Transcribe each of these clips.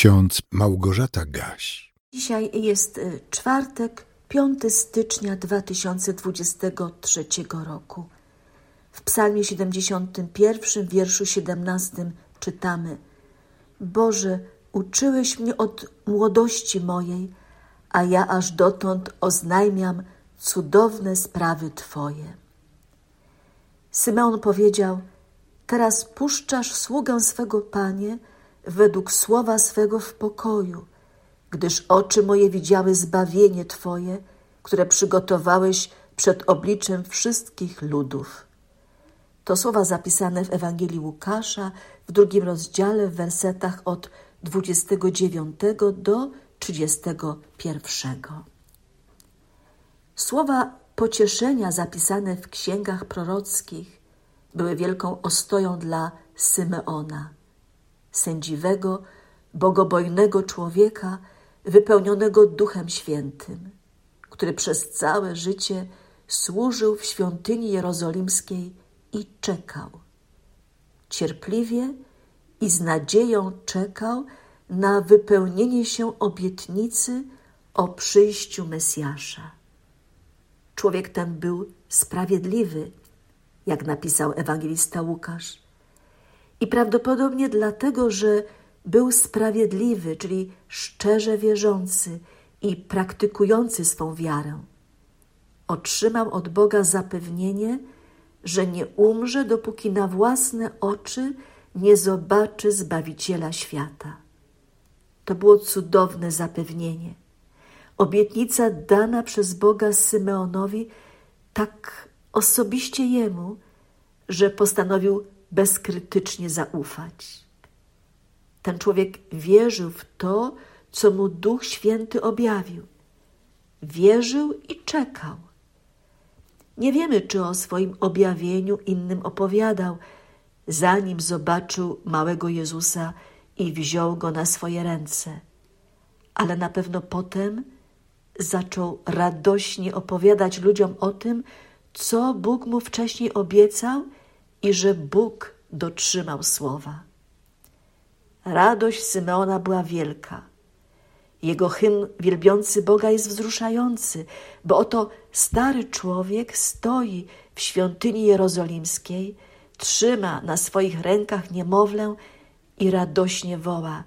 ksiądz Małgorzata Gaś. Dzisiaj jest y, czwartek, 5 stycznia 2023 roku. W Psalmie 71, wierszu 17 czytamy: Boże, uczyłeś mnie od młodości mojej, a ja aż dotąd oznajmiam cudowne sprawy Twoje. Symeon powiedział: Teraz puszczasz sługę swego Panie według słowa swego w pokoju, gdyż oczy moje widziały zbawienie Twoje, które przygotowałeś przed obliczem wszystkich ludów. To słowa zapisane w Ewangelii Łukasza w drugim rozdziale w wersetach od 29 do 31. Słowa pocieszenia zapisane w księgach prorockich były wielką ostoją dla Symeona, sędziwego, bogobojnego człowieka wypełnionego Duchem Świętym, który przez całe życie służył w świątyni jerozolimskiej i czekał. Cierpliwie i z nadzieją czekał na wypełnienie się obietnicy o przyjściu Mesjasza. Człowiek ten był sprawiedliwy, jak napisał ewangelista Łukasz. I prawdopodobnie dlatego, że był sprawiedliwy, czyli szczerze wierzący i praktykujący swą wiarę. Otrzymał od Boga zapewnienie, że nie umrze, dopóki na własne oczy nie zobaczy Zbawiciela świata. To było cudowne zapewnienie. Obietnica dana przez Boga Symeonowi tak osobiście jemu, że postanowił bezkrytycznie zaufać. Ten człowiek wierzył w to, co mu Duch Święty objawił. Wierzył i czekał. Nie wiemy, czy o swoim objawieniu innym opowiadał, zanim zobaczył małego Jezusa i wziął go na swoje ręce. Ale na pewno potem zaczął radośnie opowiadać ludziom o tym, co Bóg mu wcześniej obiecał i że Bóg dotrzymał słowa. Radość Symeona była wielka. Jego hymn wielbiący Boga jest wzruszający, bo oto stary człowiek stoi w świątyni jerozolimskiej, trzyma na swoich rękach niemowlę i radośnie woła: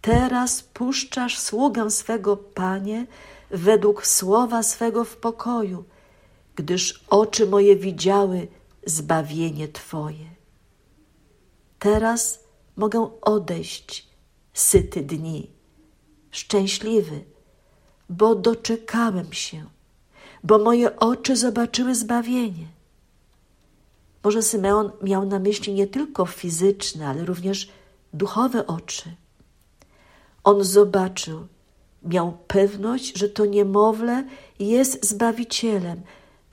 Teraz puszczasz sługę swego, panie, według słowa swego w pokoju, gdyż oczy moje widziały zbawienie Twoje. Teraz mogę odejść syty dni, szczęśliwy, bo doczekałem się, bo moje oczy zobaczyły zbawienie. Może Symeon miał na myśli nie tylko fizyczne, ale również duchowe oczy. On zobaczył, miał pewność, że to niemowlę jest Zbawicielem,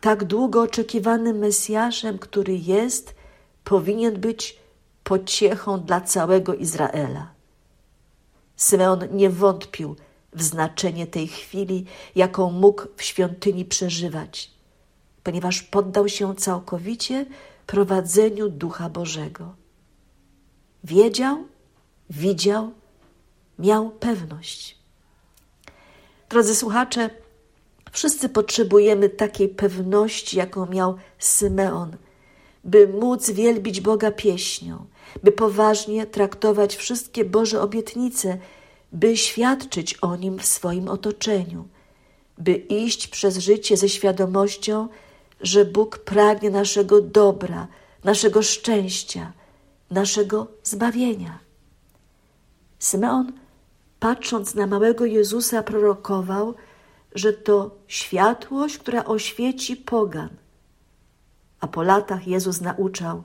tak długo oczekiwanym Mesjaszem, który jest, powinien być pociechą dla całego Izraela. Symeon nie wątpił w znaczenie tej chwili, jaką mógł w świątyni przeżywać, ponieważ poddał się całkowicie prowadzeniu Ducha Bożego. Wiedział, widział, miał pewność. Drodzy słuchacze, wszyscy potrzebujemy takiej pewności, jaką miał Symeon, by móc wielbić Boga pieśnią, by poważnie traktować wszystkie Boże obietnice, by świadczyć o Nim w swoim otoczeniu, by iść przez życie ze świadomością, że Bóg pragnie naszego dobra, naszego szczęścia, naszego zbawienia. Symeon, patrząc na małego Jezusa, prorokował, że to światłość, która oświeci pogan. A po latach Jezus nauczał: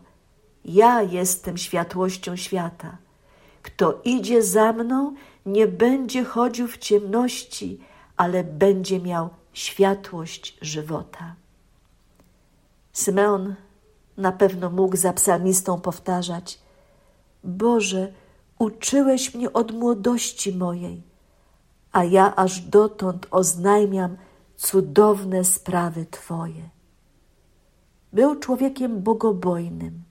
Ja jestem światłością świata. Kto idzie za mną, nie będzie chodził w ciemności, ale będzie miał światłość żywota. Symeon na pewno mógł za psalmistą powtarzać: Boże, uczyłeś mnie od młodości mojej, a ja aż dotąd oznajmiam cudowne sprawy Twoje. Był człowiekiem bogobojnym,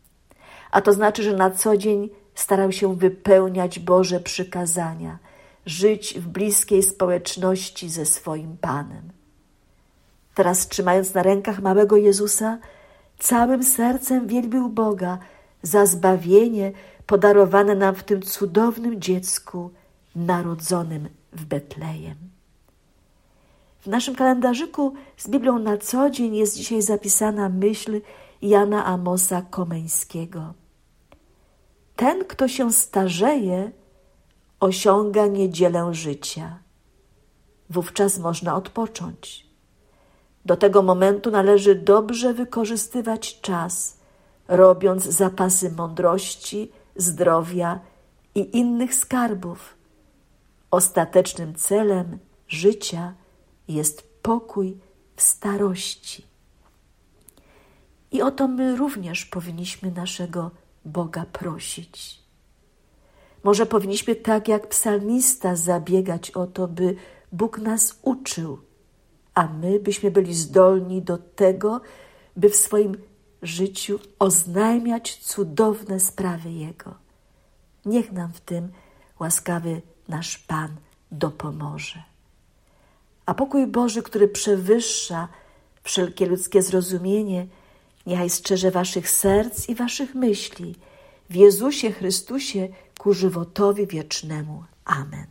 a to znaczy, że na co dzień starał się wypełniać Boże przykazania, żyć w bliskiej społeczności ze swoim Panem. Teraz, trzymając na rękach małego Jezusa, całym sercem wielbił Boga za zbawienie podarowane nam w tym cudownym dziecku narodzonym w Betlejem. W naszym kalendarzyku z Biblią na co dzień jest dzisiaj zapisana myśl Jana Amosa Komeńskiego. Ten, kto się starzeje, osiąga niedzielę życia. Wówczas można odpocząć. Do tego momentu należy dobrze wykorzystywać czas, robiąc zapasy mądrości, zdrowia i innych skarbów. Ostatecznym celem życia jest pokój w starości. I o to my również powinniśmy naszego Boga prosić. Może powinniśmy tak jak psalmista zabiegać o to, by Bóg nas uczył, a my byśmy byli zdolni do tego, by w swoim życiu oznajmiać cudowne sprawy Jego. Niech nam w tym łaskawy nasz Pan dopomoże. A pokój Boży, który przewyższa wszelkie ludzkie zrozumienie, niechaj strzeże waszych serc i waszych myśli w Jezusie Chrystusie ku żywotowi wiecznemu. Amen.